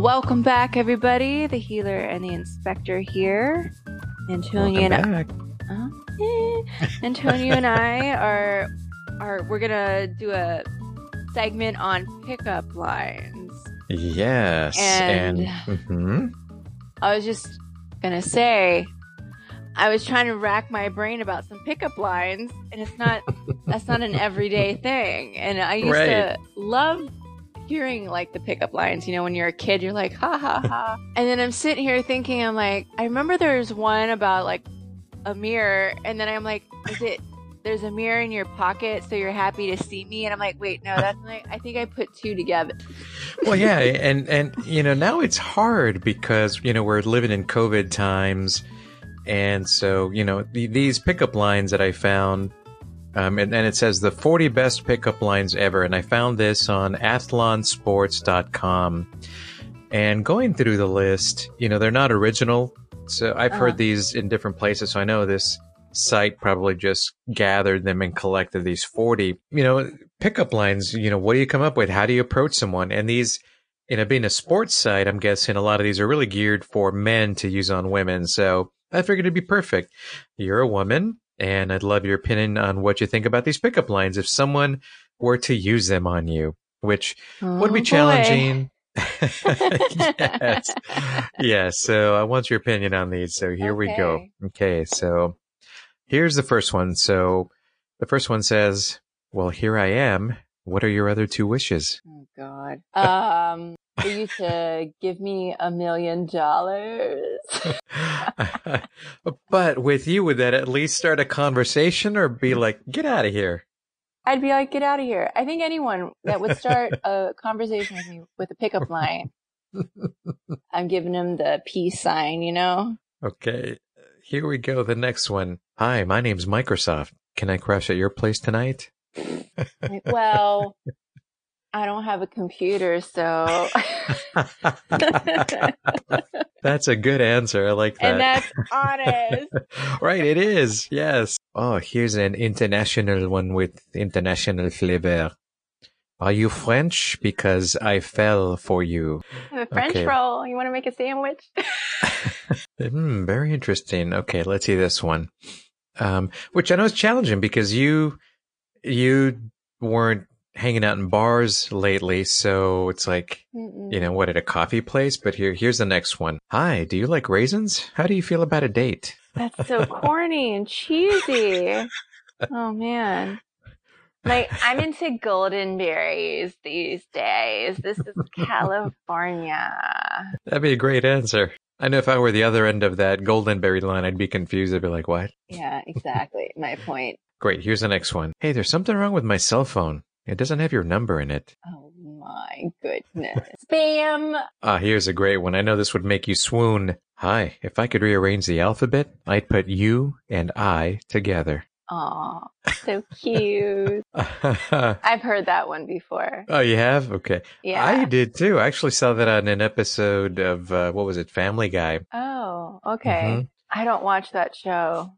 Welcome back, everybody. The healer and the inspector here. Antonio Welcome and. Oh, eh. Antonio and I are are we're gonna do a segment on pickup lines. Yes. And- Mm-hmm. I was just gonna say, I was trying to rack my brain about some pickup lines, and it's not that's not an everyday thing. And I used Right. to love hearing like the pickup lines. You know, when you're a kid, you're like ha ha ha, and then I'm sitting here thinking, I'm like, I remember there's one about like a mirror, and then I'm like, is it? There's a mirror in your pocket, so you're happy to see me, and I'm like, wait, no, that's like, I think I put two together. well, yeah, and and you know now it's hard because you know we're living in COVID times, and so you know the, these pickup lines that I found, um, and, and it says the 40 best pickup lines ever, and I found this on athlonsports.com, and going through the list, you know they're not original, so I've Uh-huh. heard these in different places, so I know this site probably just gathered them and collected these 40 you know pickup lines you know what do you come up with? How do you approach someone? And these you know being a sports site i'm guessing a lot of these are really geared for men to use on women so i figured it'd be perfect. You're a woman and i'd love your opinion on what you think about these pickup lines if someone were to use them on you which would Oh, be boy. challenging yes yeah so i want your opinion on these so here we go Okay. okay so here's the first one so the first one says well here i am what are your other two wishes Oh God. Um, you to give me a million dollars. but with you would that at least start a conversation or be like get out of here I'd be like, get out of here. I think anyone that would start a conversation with me with a pickup line, I'm giving them the peace sign, you know? okay here we go the next one hi my name's microsoft can i crash at your place tonight well, I don't have a computer, so. That's a good answer. I like that. and that's honest. right, it is. Yes. Oh, here's an international one with international flavor. Are you French? Because I fell for you. The French Okay. roll. You want to make a sandwich? Hmm, very interesting. Okay, let's see this one. Um, which I know is challenging because you, you weren't hanging out in bars lately. So it's like, Mm-mm. you know, what at a coffee place? But here, here's the next one. Hi, do you like raisins? How do you feel about a date? That's so corny and cheesy. Oh man. Like I'm into golden berries these days. This is California. That'd be a great answer. I know if I were the other end of that golden berry line, I'd be confused. I'd be like, what? Yeah, exactly. My point. Great. Here's the next one. Hey, there's something wrong with my cell phone. It doesn't have your number in it. Oh my goodness. Spam. Ah, here's a great one. I know this would make you swoon. Hi, if I could rearrange the alphabet, I'd put you and I together. Aw, so cute. I've heard that one before. Oh, you have? Okay. Yeah. I did too. I actually saw that on an episode of, uh, what was it, Family Guy. Oh, okay. Mhm. I don't watch that show.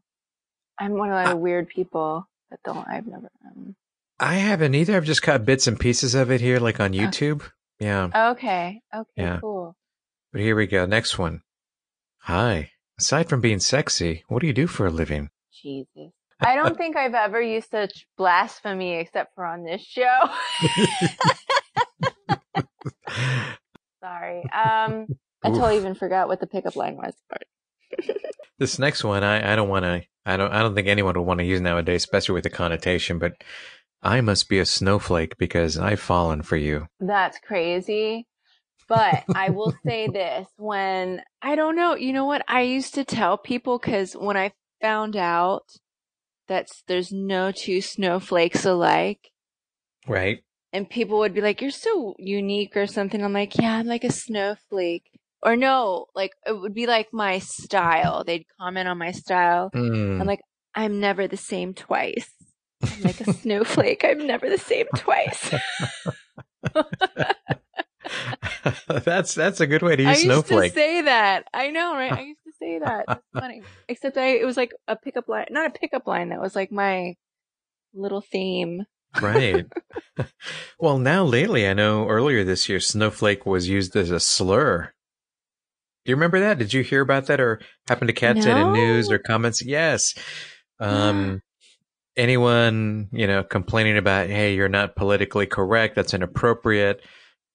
I'm one of the weird people that don't. I've never. Um, I haven't either. I've just caught bits and pieces of it here, like on YouTube. Yeah. okay. Okay. Yeah. Cool. But here we go. Next one. Hi. Aside from being sexy, what do you do for a living? Jesus. I don't think I've ever used such blasphemy except for on this show. Sorry. Um, I totally even forgot what the pickup line was. this next one, I, I don't want to. I don't. I don't think anyone would want to use nowadays, especially with the connotation. But I must be a snowflake because I've fallen for you. That's crazy. But I will say this when I don't know, you know what? I used to tell people because when I found out that there's no two snowflakes alike, Right. and people would be like, "You're so unique" or something. I'm like, "Yeah, I'm like a snowflake." Or no, like it would be like my style. They'd comment on my style. Mm. I'm like, "I'm never the same twice." I'm like a snowflake. I'm never the same twice. that's that's a good way to I use used snowflake. to say that. I know, right? I used to say that. That's funny. Except I, it was like a pickup line, not a pickup line. That was like my little theme. Right. well, now lately, I know earlier this year, snowflake was used as a slur. Do you remember that? Did you hear about that or happen to catch it in news or comments? Yes. Um, anyone, you know, complaining about, hey, you're not politically correct, that's inappropriate.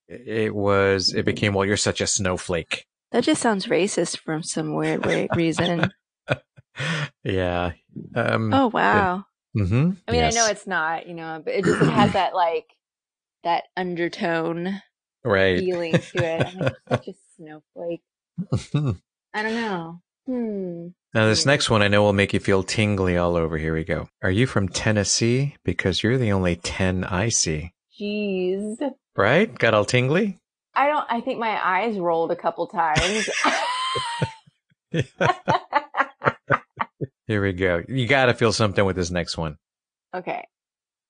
It was, it became, well, you're such a snowflake. That just sounds racist from some weird way, reason. yeah. Um, Oh wow. mm-hmm I mean, I know it's not, you know, but it just it has that like that undertone right. feeling to it. I'm like, such a snowflake. I don't know. Hmm. Now, this next one I know will make you feel tingly all over. Here we go. Are you from Tennessee? Because you're the only 10 I see. Jeez. Right? Got all tingly? I don't. I think my eyes rolled a couple times. Here we go. You got to feel something with this next one. okay.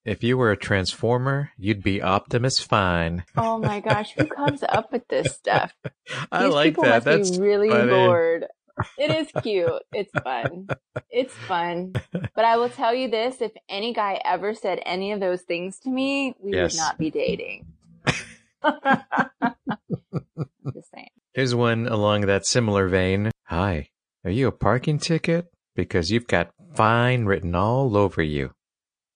If you were a transformer, you'd be Optimus Fine. Oh my gosh, who comes up with this stuff? I These like people that. must That's be really funny. bored. It is cute. It's fun. It's fun. But I will tell you this: if any guy ever said any of those things to me, we Yes. would not be dating. Just saying. Here's one along that similar vein. Hi, are you a parking ticket? Because you've got fine written all over you.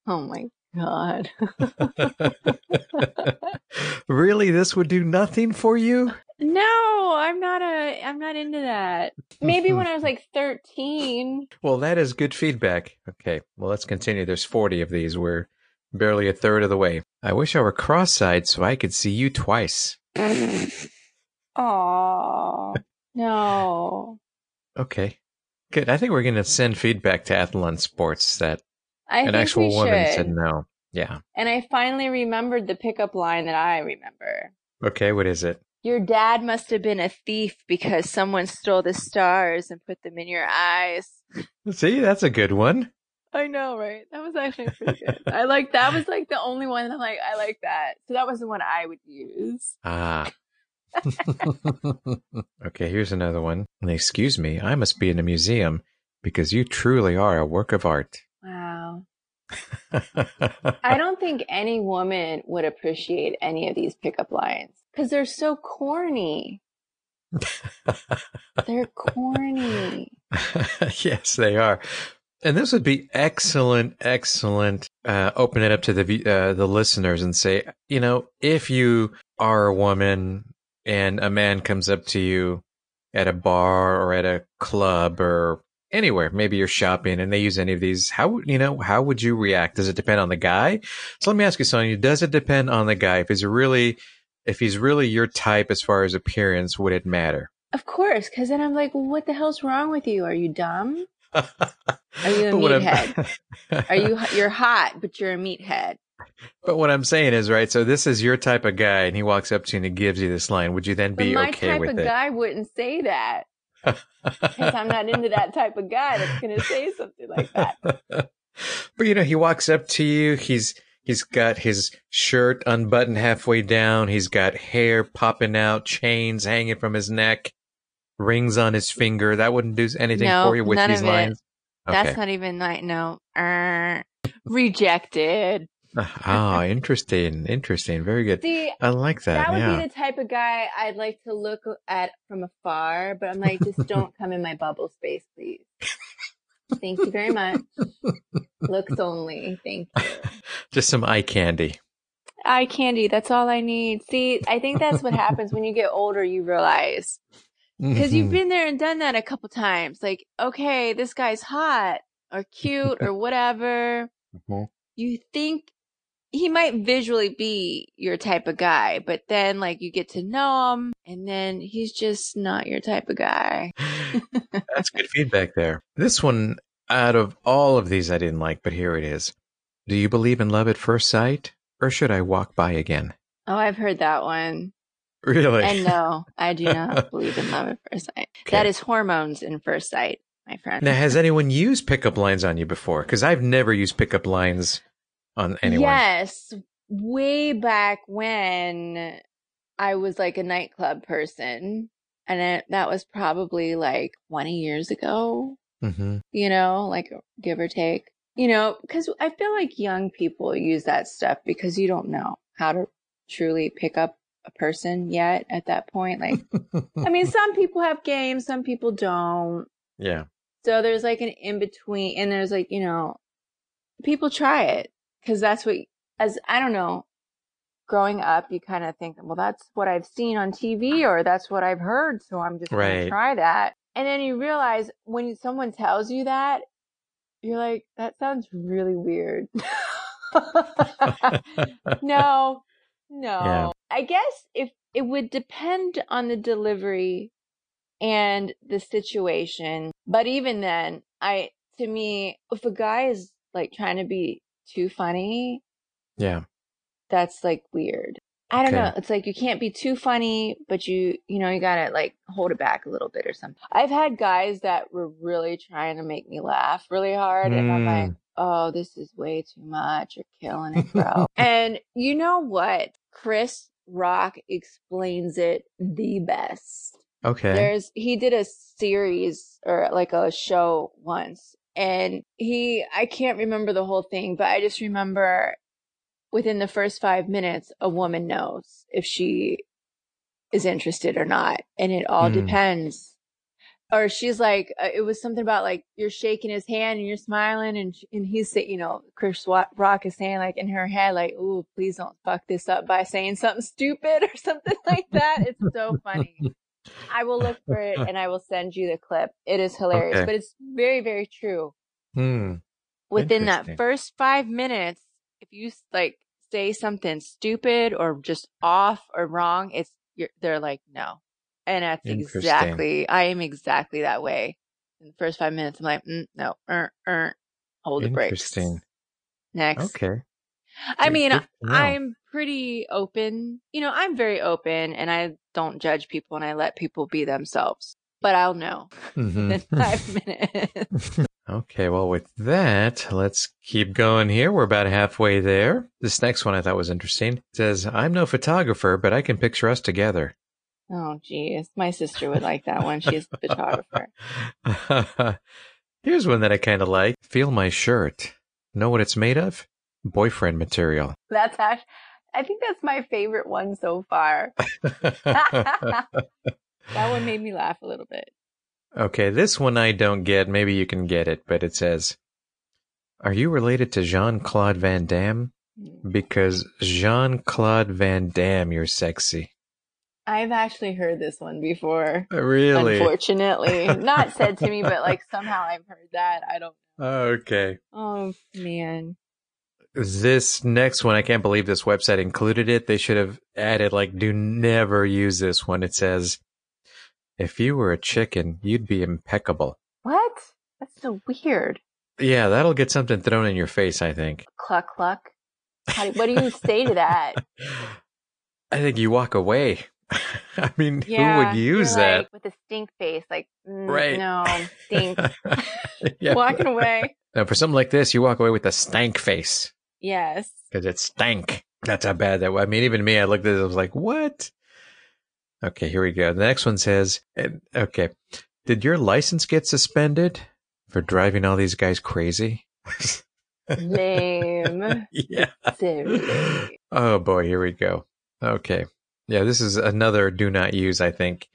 Oh my god. really? This would do nothing for you? No, I'm not a. I'm not into that. Maybe when I was like 13. Well, that is good feedback. Okay, well, let's continue. There's 40 of these. We're barely a third of the way. I wish I were cross eyed so I could see you twice. Oh no. Okay, good. I think we're going to send feedback to Athlon Sports that I an actual woman should. said no. Yeah. And I finally remembered the pickup line that I remember. Okay, what is it? Your dad must have been a thief because someone stole the stars and put them in your eyes. See, that's a good one. I know, right? That was actually pretty good. I like that was like the only one that I'm like, I like that. So that was the one I would use. Ah. okay, here's another one. Excuse me, I must be in a museum because you truly are a work of art. Wow. I don't think any woman would appreciate any of these pickup lines because they're so corny. They're corny. yes, they are. And this would be excellent, excellent. Uh, open it up to the uh, the listeners and say, you know, if you are a woman and a man comes up to you at a bar or at a club or anywhere, maybe you're shopping and they use any of these, how you know how would you react? Does it depend on the guy? So let me ask you, Sonjia, does it depend on the guy? If he's a really, if he's really your type as far as appearance, would it matter? Of course, because then I'm like, well, what the hell's wrong with you? Are you dumb? Are you a But what I'm- meathead? Are you you're hot, but you're a meathead? But what I'm saying is, right, so this is your type of guy, and he walks up to you and he gives you this line. Would you then But be my okay type of guy wouldn't say that because I'm not into that type of guy that's going to say something like that. but you know, he walks up to you. He's he's got his shirt unbuttoned halfway down. He's got hair popping out, chains hanging from his neck, rings on his finger. That wouldn't do anything No, for you with none these of it. lines. That's not even like no. Er, rejected. Ah, interesting, interesting, very good. See, I like that. that would yeah. be the type of guy I'd like to look at from afar, but I'm like, just don't come in my bubble space, please. Thank you very much. Looks only. Thank you. Just some eye candy. Eye candy. That's all I need. See, I think that's what happens when you get older. You realize because you've Mhm. been there and done that a couple times. Like, okay, this guy's hot or cute or whatever. Mhm. You think he might visually be your type of guy, but then like you get to know him and then he's just not your type of guy. That's good feedback there. This one, out of all of these, I didn't like, but here it is. Do you believe in love at first sight, or should I walk by again? Oh, I've heard that one. Really? And no, I do not believe in love at first sight. Okay. That is hormones in first sight, my friend. Now, has anyone used pickup lines on you before? Because I've never used pickup lines on anyone. Yes, way back when I was like a nightclub person, and it, that was probably like 20 years ago, hmm you know, like give or take. you know, because I feel like young people use that stuff because you don't know how to truly pick up a person yet at that point. Like, I mean, some people have games, some people don't. yeah. So there's like an in between, and there's like, you know, people try it because that's what, as I don't know, growing up, you kind of think, well, that's what I've seen on TV or that's what I've heard. So I'm just gonna try that. And then you realize when someone tells you that, you're like, that sounds really weird. no, no. Yeah. I guess if it would depend on the delivery and the situation. But even then, I, to me, if a guy is like trying to be too funny, yeah. that's like weird. I don't Okay. know. It's like you can't be too funny, but you, you know, you gotta like hold it back a little bit or something. I've had guys that were really trying to make me laugh really hard, and I'm like, Mm. oh, this is way too much. You're killing it, bro. and you know what? Chris Rock explains it the best. Okay. There's he did a series or like a show once and he I can't remember the whole thing, but I just remember within the first 5 minutes a woman knows if she is interested or not and it all Hmm. depends. Or she's like uh, it was something about like you're shaking his hand and you're smiling and sh- and he's saying, you know, Chris Rock is saying like in her head like, "Ooh, please don't fuck this up by saying something stupid or something like that." It's so funny. I will look for it and I will send you the clip. It is hilarious, Okay. but it's very, very true. Hmm. Within that first five minutes, if you like say something stupid or just off or wrong, it's you're, they're like no, and that's exactly. I am exactly that way. In the first five minutes, I'm like, mm, no, er, er, hold the brakes. Interesting. Next. Okay. I mean. I'm pretty open. You know, I'm very open and I don't judge people and I let people be themselves. But I'll know Mhm. in five minutes. Okay, well, with that, let's keep going here. We're about halfway there. This next one I thought was interesting. It says, I'm no photographer, but I can picture us together. oh, geez. My sister would like that one. She's a photographer. Here's one that I kind of like. Feel my shirt. Know what it's made of? Boyfriend material. That's actually, I think that's my favorite one so far. That one made me laugh a little bit. okay, this one I don't get. Maybe you can get it, but it says, Are you related to Jean Claude Van Damme? Hmm. Because Jean Claude Van Damme, you're sexy. I've actually heard this one before. Uh, really? Unfortunately, not said to me, but like somehow I've heard that. I don't. Okay. Oh man. This next one, I can't believe this website included it. They should have added, like, do never use this one. It says, if you were a chicken, you'd be impeccable. What? That's so weird. Yeah, that'll get something thrown in your face, I think. Cluck cluck. How do, what do you say to that? I think you walk away. I mean, who would use that? like, with a stink face? Like, mm, Right. No, stink. yeah. Walking away. Now, for something like this, you walk away with a stank face Yes. because it stank. That's how bad that was. I mean, even me, I looked at it, I was like, what? Okay, here we go. The next one says, okay, did your license get suspended for driving all these guys crazy? Lame. yeah. Seriously. Oh boy, here we go. Okay. Yeah, this is another do not use, I think.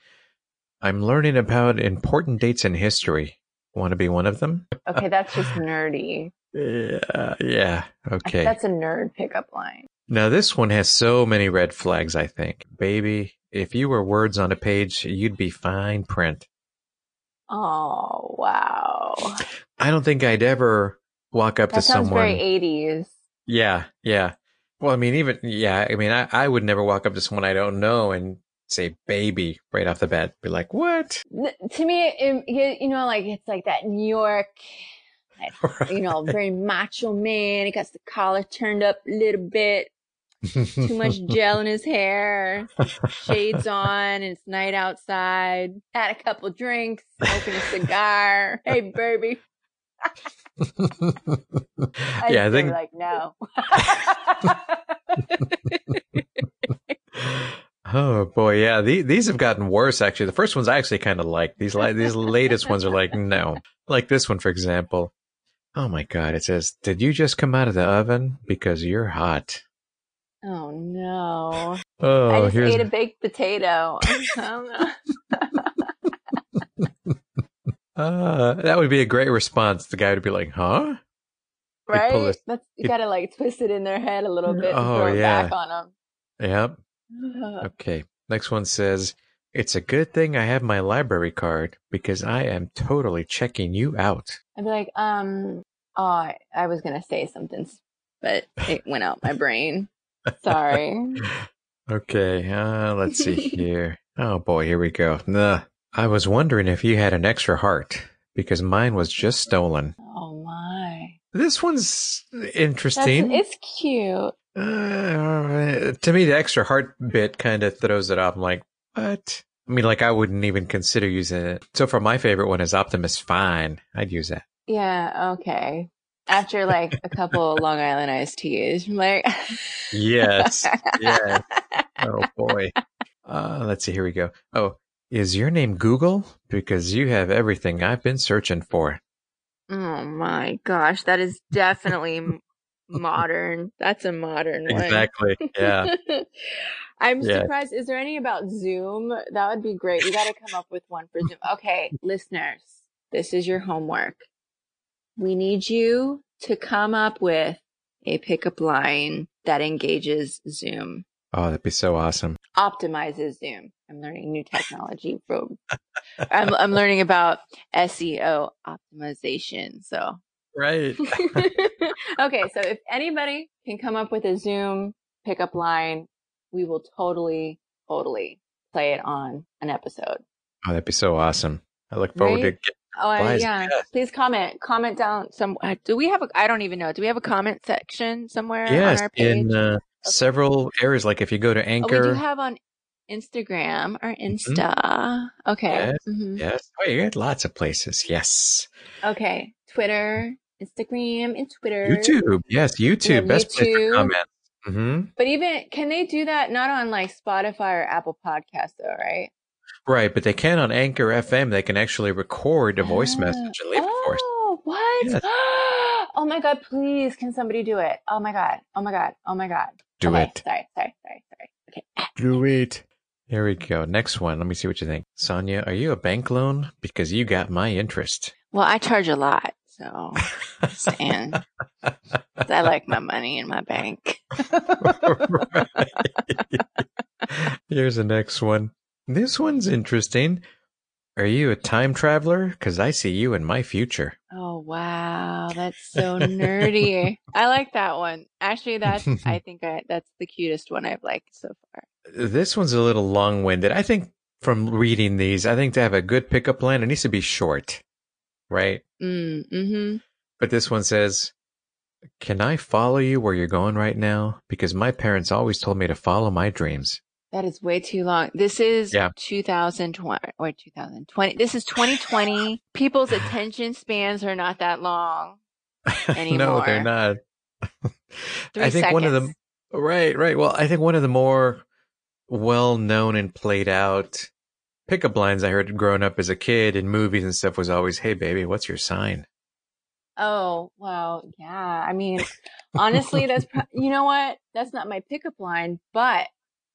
I'm learning about important dates in history. Want to be one of them? Okay, that's just nerdy. Yeah, uh, yeah. Okay. That's a nerd pickup line. Now this one has so many red flags, I think. Baby, if you were words on a page, you'd be fine print. Oh wow. I don't think I'd ever walk up That to sounds someone. very eighties. Yeah, yeah. Well, I mean, even yeah. I mean, I, I would never walk up to someone I don't know and say "baby" right off the bat. Be like, "What?" To me, it- you know, like it's like that New York, you know, very macho man. He got the collar turned up a little bit, too much gel in his hair, shades on, and it's night outside. Had a couple drinks, smoking a cigar. Hey, baby. I'd yeah, I think. like no. Oh boy, yeah. The, these have gotten worse. Actually, the first ones I actually kind of like. These these latest ones are like no. Like this one, for example. Oh my god! It says, "Did you just come out of the oven? Because you're hot." Oh no! Oh, I just here's ate a baked potato. Uh, that would be a great response. The guy would be like, "Huh?" Right? this- That's you gotta like twist it in their head a little bit and Oh, throw it yeah. back on them. Yep. Okay. Next one says, "It's a good thing I have my library card because I am totally checking you out." I'd be like, um, oh, I, I was gonna say something, but it went out my brain. Sorry. Okay. Uh, let's see here. Oh boy, here we go. Nah. I was wondering if you had an extra heart because mine was just stolen. Oh my. This one's That's, interesting. it's cute. Uh, to me, the extra heart bit kind of throws it off. I'm like, what? I mean, like, I wouldn't even consider using it. So for my favorite one is Optimus Fine. I'd use that. Yeah, okay. After like a couple of Long Island iced teas, like, Yes. yes. Oh, boy. Uh, let's see. Here we go. Oh, is your name Google? Because you have everything I've been searching for. Oh my gosh, that is definitely modern. That's a modern one. Exactly. Yeah. I'm Yeah. surprised. Is there any about Zoom? That would be great. We got to come up with one for Zoom. Okay, listeners, this is your homework. We need you to come up with a pickup line that engages Zoom, Oh, that'd be so awesome. optimizes Zoom. I'm learning new technology from. I'm I'm learning about SEO optimization. So Right. okay, so if anybody can come up with a Zoom pickup line, we will totally, totally play it on an episode. Oh, that'd be so awesome. I look forward Right? to Oh, yeah. Please comment. Comment down some. uh, Do we have a? I don't even know. Do we have a comment section somewhere yes on our page? in uh, several areas. Like if you go to oh, we Anchor, do you have on Instagram or Insta. Okay. Yes. mhm. yes, oh, you got lots of places. Yes, Okay. Twitter, Instagram, and Twitter. YouTube. Yes, YouTube. Best place YouTube. for comments. hmm But even can they do that not on like Spotify or Apple Podcasts though, right? Right, but they can on Anchor FM. They can actually record a voice message and leave it for us. Oh, what? Yes. oh my god, please can somebody do it? Oh my god. Oh my god. Oh my god. Do Okay, it. Sorry, sorry, sorry, sorry. Okay. Do it. Here we go. Next one. Let me see what you think. Sonjia, are you a bank loan? Because you got my interest. Well, I charge a lot, so saying. I like my money in my bank. Here's the next one. This one's interesting. Are you a time traveler? Because I see you in my future. Oh wow, that's so nerdy. I like that one. Actually, that's I think I, that's the cutest one I've liked so far. This one's a little long winded. I think from reading these, I think to have a good pickup line, it needs to be short, right? Mm, mm-hmm. But this one says, Can I follow you where you're going right now? Because my parents always told me to follow my dreams. That is way too long. This is Yeah. 2020 or 2020. This is 2020. People's attention spans are not that long. anymore. no, they're not. Three I think seconds. one of the right, right. Well, I think one of the more well known and played out pickup lines I heard growing up as a kid in movies and stuff was always, "Hey, baby, what's your sign?" Oh, well, yeah. I mean, honestly, that's, pro- you know what? That's not my pickup line. But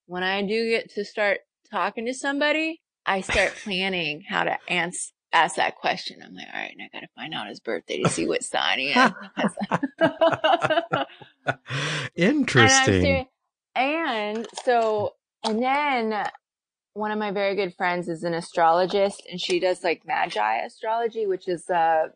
when I do get to start talking to somebody, I start planning how to answer. Ask that question. I'm like, all right, and I got to find out his birthday to see what sign he is. And Interesting. serious. And so, and then one of my very good friends is an astrologist and she does like magi astrology, which is, uh,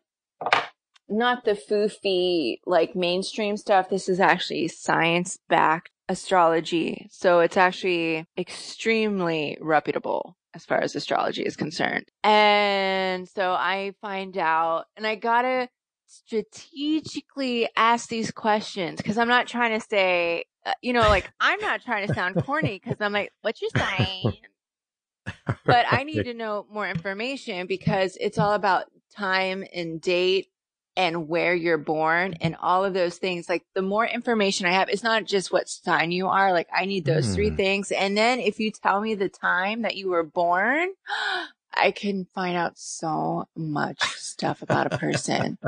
not the foofy, like mainstream stuff. This is actually science backed astrology. So it's actually extremely reputable as far as astrology is concerned. And so I find out and I gotta strategically ask these questions because I'm not trying to say, uh, you know, like I'm not trying to sound corny because I'm like, what's your sign? But I need to know more information because it's all about time and date and where you're born and all of those things. Like the more information I have, it's not just what sign you are. Like I need those three Hmm. things. And then if you tell me the time that you were born, I can find out so much stuff about a person.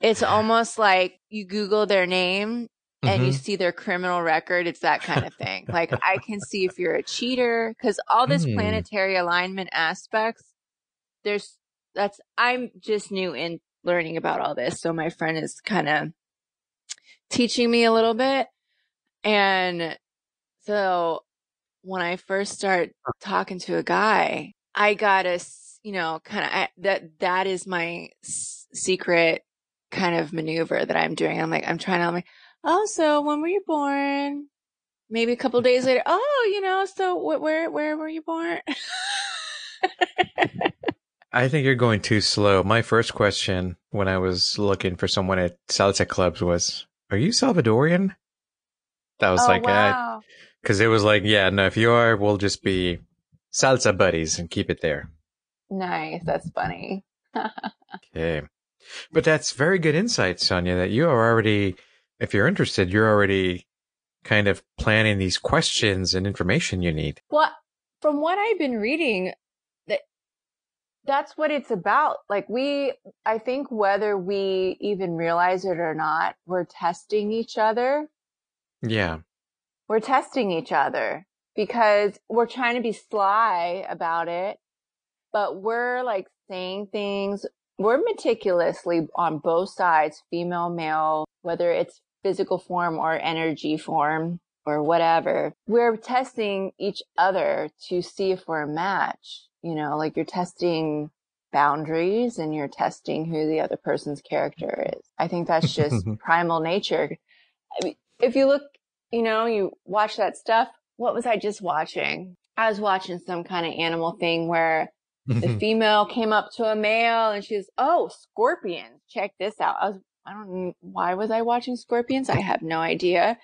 It's almost like you Google their name and you Mhm. see their criminal record. It's that kind of thing. like I can see if you're a cheater because all this Hmm. planetary alignment aspects, there's that's I'm just new in learning about all this. So my friend is kind of teaching me a little bit. And so when I first start talking to a guy, I gotta, you know, kind of that that is my s- secret kind of maneuver that I'm doing. I'm like, I'm trying to, I'm like, oh, so when were you born? Maybe a couple days later. Oh, you know, so wh- where where were you born? I think you're going too slow. My first question when I was looking for someone at salsa clubs was, "Are you Salvadorian?" That was oh like, wow. because it was like, yeah, no, if you are, we'll just be salsa buddies and keep it there. Nice. That's funny. Okay, but that's very good insight, Sonjia. That you are already, if you're interested, you're already kind of planning these questions and information you need. Well, from what I've been reading, that's what it's about. Like we, I think whether we even realize it or not, we're testing each other. Yeah, We're testing each other because we're trying to be sly about it, but we're like saying things. We're meticulously on both sides, female, male, whether it's physical form or energy form or whatever. We're testing each other to see if we're a match. You know, like you're testing boundaries and you're testing who the other person's character mm-hmm. is. I think that's just primal nature. I mean, if you look, you know, you watch that stuff. What was I just watching? I was watching some kind of animal thing where the mm-hmm. female came up to a male and she was, oh, scorpions. Check this out. I was, I don't why was I watching scorpions? I have no idea.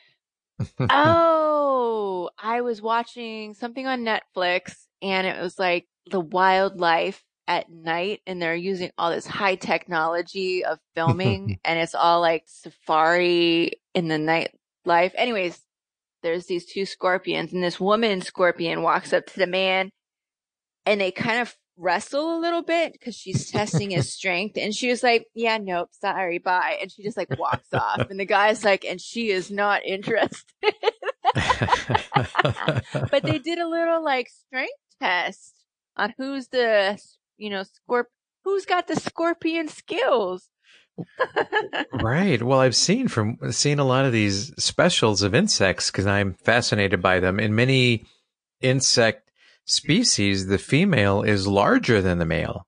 oh, I was watching something on Netflix and it was like the wildlife at night and they're using all this high technology of filming and it's all like safari in the nightlife. Anyways, there's these two scorpions and this woman scorpion walks up to the man and they kind of wrestle a little bit because she's testing his strength and she was like yeah nope sorry bye and she just like walks off and the guy's like and she is not interested but they did a little like strength test on who's the you know scorp who's got the scorpion skills right. Well, I've seen from seen a lot of these specials of insects because I'm fascinated by them. In many insect species, the female is larger than the male.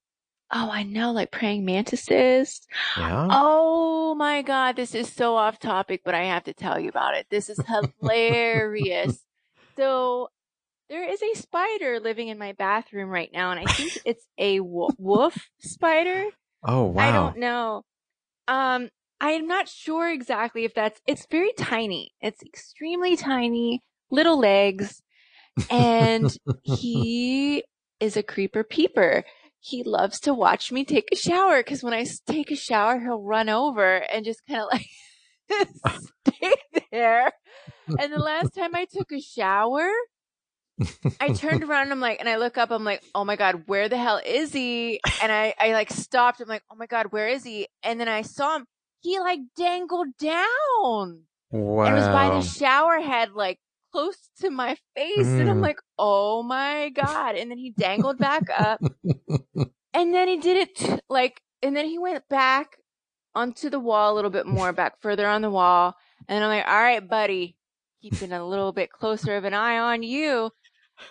oh i know like praying mantises Yeah. Oh my God, this is so off topic, but I have to tell you about it. This is hilarious. so there is a spider living in my bathroom right now, and I think it's a wo- wolf spider. Oh wow. I don't know. Um, I'm not sure exactly if that's, it's very tiny. It's extremely tiny, little legs, and he is a creeper peeper. He loves to watch me take a shower because when I take a shower, he'll run over and just kind of like stay there. And the last time I took a shower, I turned around and I'm like, and I look up, I'm like, oh my God, where the hell is he? And I, I like stopped. I'm like, oh my God, where is he? And then I saw him. He like dangled down wow. and it was by the shower head, like close to my face. And I'm Mm. like, oh my God. And then he dangled back up and then he did it like, and then he went back onto the wall a little bit more, back further on the wall. And I'm like, all right, buddy, keeping a little bit closer of an eye on you.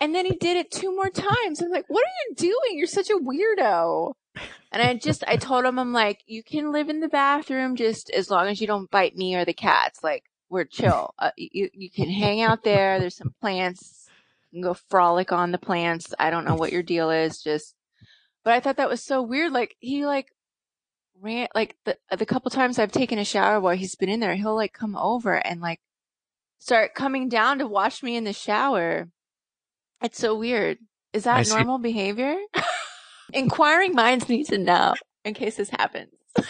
And then he did it two more times. I'm like, what are you doing? You're such a weirdo. And I just, I told him, I'm like, you can live in the bathroom just as long as you don't bite me or the cats. Like, we're chill. Uh, you, you can hang out there. There's some plants. You can go frolic on the plants. I don't know what your deal is. Just, but I thought that was so weird. Like, he like ran, like the, the couple times I've taken a shower while he's been in there, he'll like come over and like start coming down to watch me in the shower. It's so weird. Is I that see. normal behavior? Inquiring minds need to know in case this happens.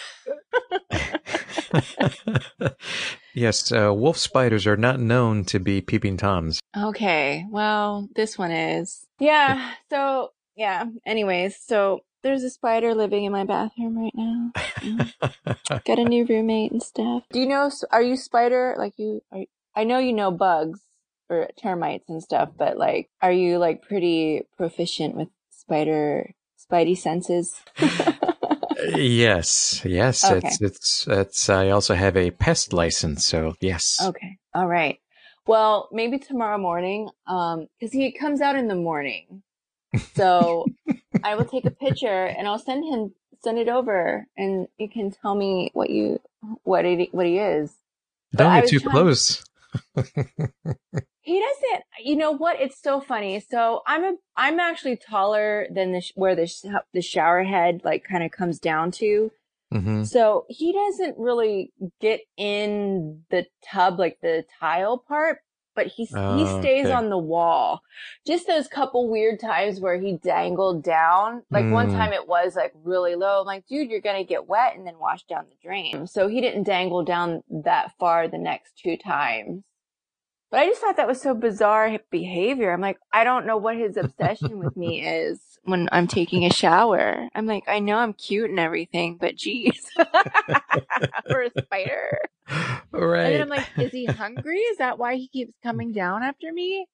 yes, uh, wolf spiders are not known to be peeping toms. Okay. Well, this one is. Yeah. So, yeah. Anyways, so there's a spider living in my bathroom right now. Got a new roommate and stuff. Do you know? Are you spider like you? Are, I know you know bugs or termites and stuff, but like, are you like pretty proficient with spider spidey senses? yes, yes. Okay. It's it's it's. I also have a pest license, so yes. Okay. All right. Well, maybe tomorrow morning, um, because he comes out in the morning. So I will take a picture and I'll send him send it over, and you can tell me what you what it what he is. Don't get too trying, close. he doesn't. You know what? It's so funny. So I'm a I'm actually taller than the where the the shower head like kind of comes down to. Mm-hmm. So he doesn't really get in the tub, like the tile part, but he, oh, he stays okay. on the wall. Just those couple weird times where he dangled down. Like mm. one time it was like really low. I'm like, dude, you're going to get wet and then wash down the drain. So he didn't dangle down that far the next two times. But I just thought that was so bizarre behavior. I'm like, I don't know what his obsession with me is when I'm taking a shower. I'm like, I know I'm cute and everything, but geez, for a spider. Right. And then I'm like, is he hungry? Is that why he keeps coming down after me?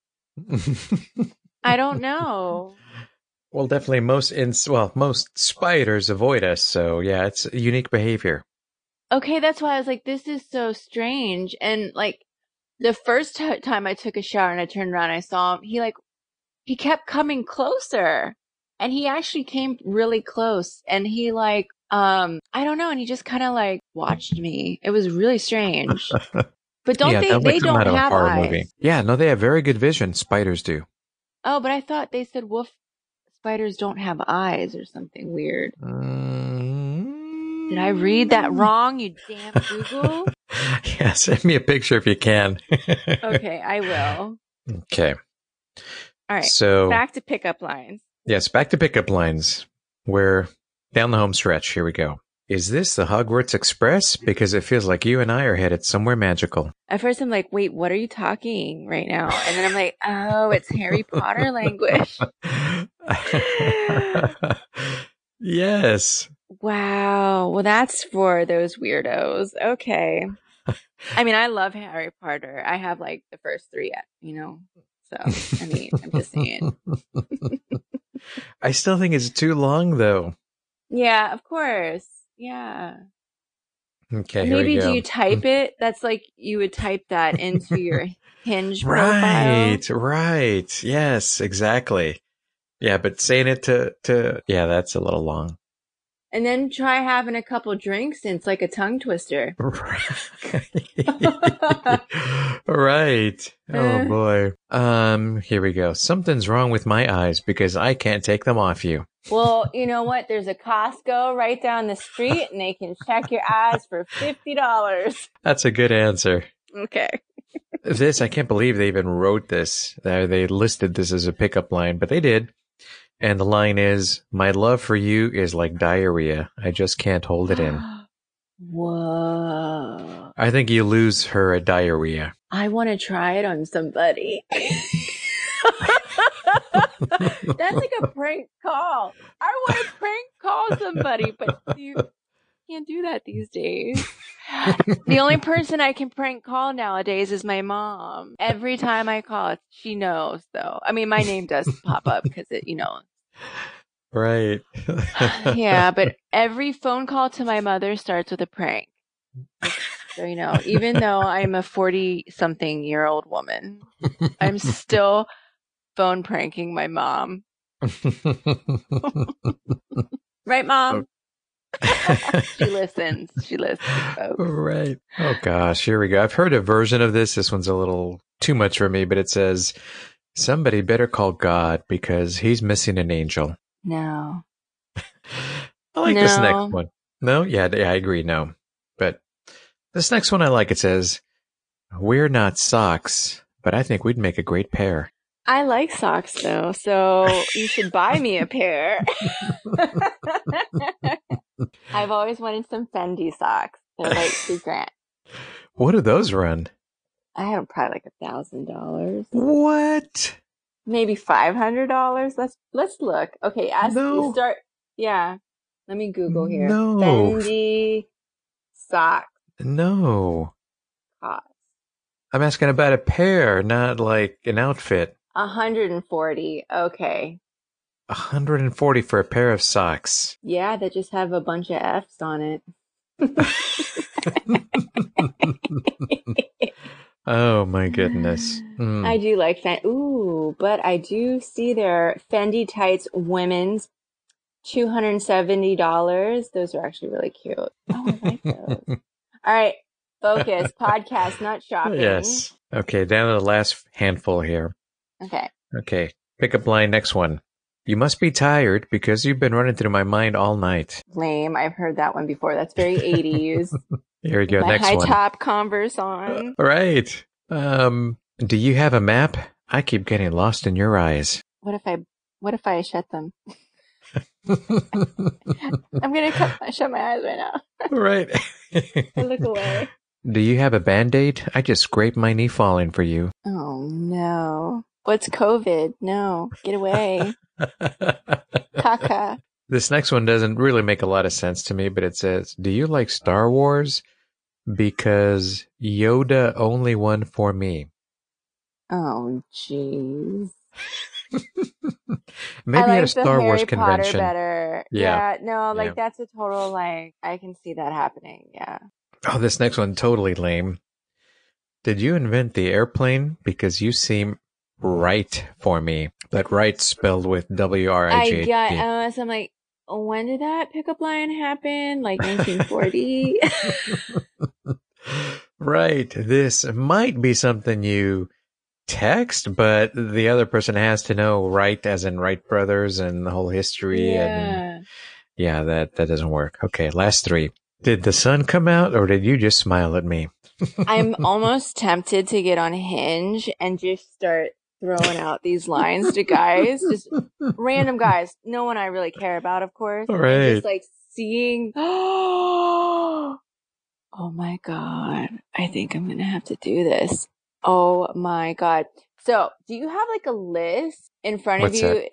I don't know. Well, definitely most in well, most spiders avoid us. So yeah, it's unique behavior. Okay, that's why I was like, this is so strange. And like, the first t- time I took a shower and I turned around, I saw him. He like, he kept coming closer and he actually came really close and he like, um, I don't know. And he just kind of like watched me. It was really strange. But don't yeah, they, they don't have eyes. Movie. Yeah, no, they have very good vision. Spiders do. Oh, but I thought they said wolf spiders don't have eyes or something weird. Mm-hmm. Did I read that wrong, you damn Google? yeah, send me a picture if you can. okay, I will. Okay. All right. So back to pickup lines. Yes, back to pickup lines. We're down the home stretch. Here we go. Is this the Hogwarts Express? Because it feels like you and I are headed somewhere magical. At first, I'm like, wait, what are you talking right now? And then I'm like, oh, it's Harry Potter language. yes. Wow. Well, that's for those weirdos. Okay. I mean, I love Harry Potter. I have like the first three, you know. So, I mean, I'm just saying. I still think it's too long, though. Yeah, of course. Yeah. Okay. Maybe do you type mm. it? That's like you would type that into your hinge Right, profile. right. Yes, exactly. Yeah, but saying it to to yeah, that's a little long and then try having a couple drinks and it's like a tongue twister. right. Oh boy. Um, here we go. Something's wrong with my eyes because I can't take them off you. Well, you know what? There's a Costco right down the street and they can check your eyes for $50. That's a good answer. Okay. this, I can't believe they even wrote this. They listed this as a pickup line, but they did. And the line is, My love for you is like diarrhea. I just can't hold it in. Whoa. I think you lose her a diarrhea. I want to try it on somebody. That's like a prank call. I want to prank call somebody, but you can't do that these days. The only person I can prank call nowadays is my mom. Every time I call, she knows though. I mean, my name does pop up because it, you know, Right. yeah, but every phone call to my mother starts with a prank. So, you know, even though I'm a 40 something year old woman, I'm still phone pranking my mom. right, mom? she listens. She listens. Folks. Right. Oh, gosh. Here we go. I've heard a version of this. This one's a little too much for me, but it says, Somebody better call God because he's missing an angel. No. I like no. this next one. No? Yeah, yeah, I agree. No. But this next one I like. It says, We're not socks, but I think we'd make a great pair. I like socks though, so you should buy me a pair. I've always wanted some Fendi socks. They're like two grand. What do those run? I have probably like a thousand dollars. What? Maybe five hundred dollars. Let's let's look. Okay, as no. you start Yeah. Let me Google here. No. Fendi socks. No. cost. I'm asking about a pair, not like an outfit. 140. Okay. 140 for a pair of socks. Yeah, that just have a bunch of F's on it. oh my goodness. Mm. I do like Fendi. Ooh, but I do see their Fendi tights women's $270. Those are actually really cute. Oh, I like those. All right. Focus. Podcast, not shopping. Yes. Okay, down to the last handful here. Okay. Okay, pick up line next one. You must be tired because you've been running through my mind all night. Lame. I've heard that one before. That's very 80s. Here we go. My next high one. top Converse on. All right. Um, do you have a map? I keep getting lost in your eyes. What if I what if I shut them? I'm gonna cut, shut my eyes right now. right. I look away. do you have a band aid? I just scraped my knee falling for you. Oh no. What's COVID? No. Get away. Caca. This next one doesn't really make a lot of sense to me, but it says, Do you like Star Wars? Because Yoda only one for me. Oh jeez. Maybe like at a Star Wars Harry convention. Potter better. Yeah. no, like Yeah. that's a total like I can see that happening. Yeah. Oh, this next one totally lame. Did you invent the airplane? Because you seem right for me, but right spelled with W R I I G H got T. uh, so I'm like, when did that pickup line happen? Like 1940? right. This might be something you text, but the other person has to know right as in Wright brothers and the whole history and yeah. yeah, that that doesn't work. Okay, last three. Did the sun come out or did you just smile at me? I'm almost tempted to get on Hinge and just start throwing out these lines to guys, just random guys, no one I really care about, of course. Right. Just like seeing, oh my God, I think I'm going to have to do this. Oh my God. So do you have like a list in front What's of you? that?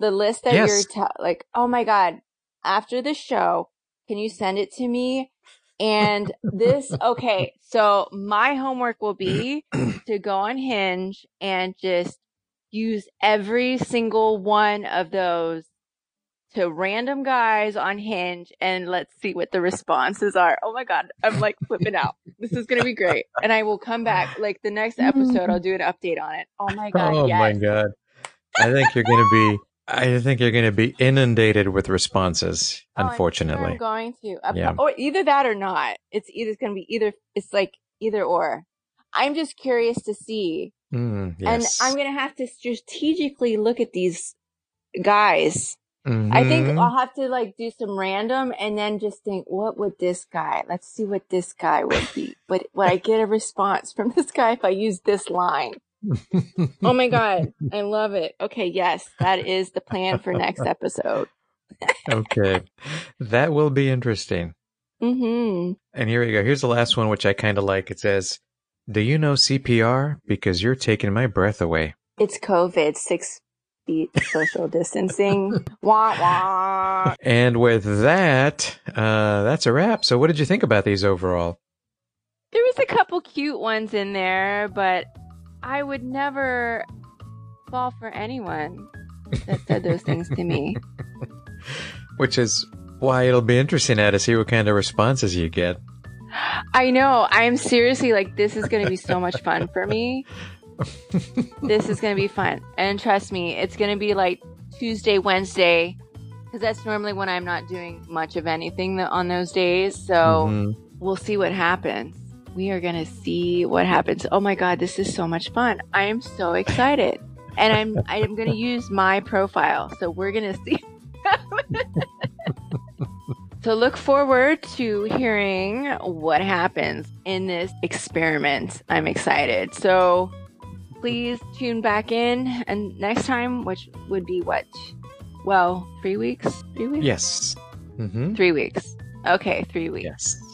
The list that Yes. you're like, oh my God, after the show, can you send it to me? And this, okay, so my homework will be to go on Hinge and just use every single one of those to random guys on Hinge and let's see what the responses are. Oh my God, I'm like flipping out. This is going to be great. And I will come back like the next episode, I'll do an update on it. Oh my God. oh yes. my god. I think you're going to be I think you're going to be inundated with responses, Oh, I'm sure unfortunately. I'm going to. Uh, Yeah. Or either that or not. It's either it's going to be either. It's like either or. I'm just curious to see, Mm, and. I'm going to have to strategically look at these guys. I think Mhm. I'll have to like do some random, and then just think, what would this guy? Let's see what this guy would be. Would would I get a response from this guy if I use this line? Oh my god, I love it. Okay, yes, that is the plan for next episode. okay. That will be interesting. Mm-hmm. And here we go. Here's the last one, which I kind of like. It says, Do you know CPR? Because you're taking my breath away. It's COVID, six feet social distancing. wah wah. And with that, uh, that's a wrap. So, what did you think about these overall? There was a couple cute ones in there, but I would never fall for anyone that said those things to me. Which is why it'll be interesting now to see what kind of responses you get. I know. I'm seriously like, this is going to be so much fun for me. This is going to be fun. And trust me, it's going to be like Tuesday, Wednesday, because that's normally when I'm not doing much of anything on those days. So Mhm. we'll see what happens. We are going to see what happens. Oh my God, this is so much fun. I am so excited. And I'm I'm going to use my profile. So we're going to see. so look forward to hearing what happens in this experiment. I'm excited. So please tune back in and next time which would be what? Well, 3 weeks? 3 weeks? Yes. hmm 3 weeks. Okay, 3 weeks. Yes.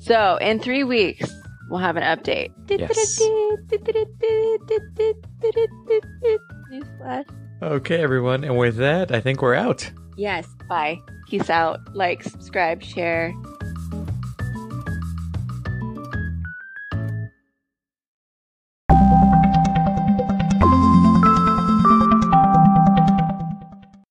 So in three weeks, we'll have an update. Yes. Newsflash. Okay, everyone. And with that, I think we're out. Yes. Bye. Peace out. Like, subscribe, share.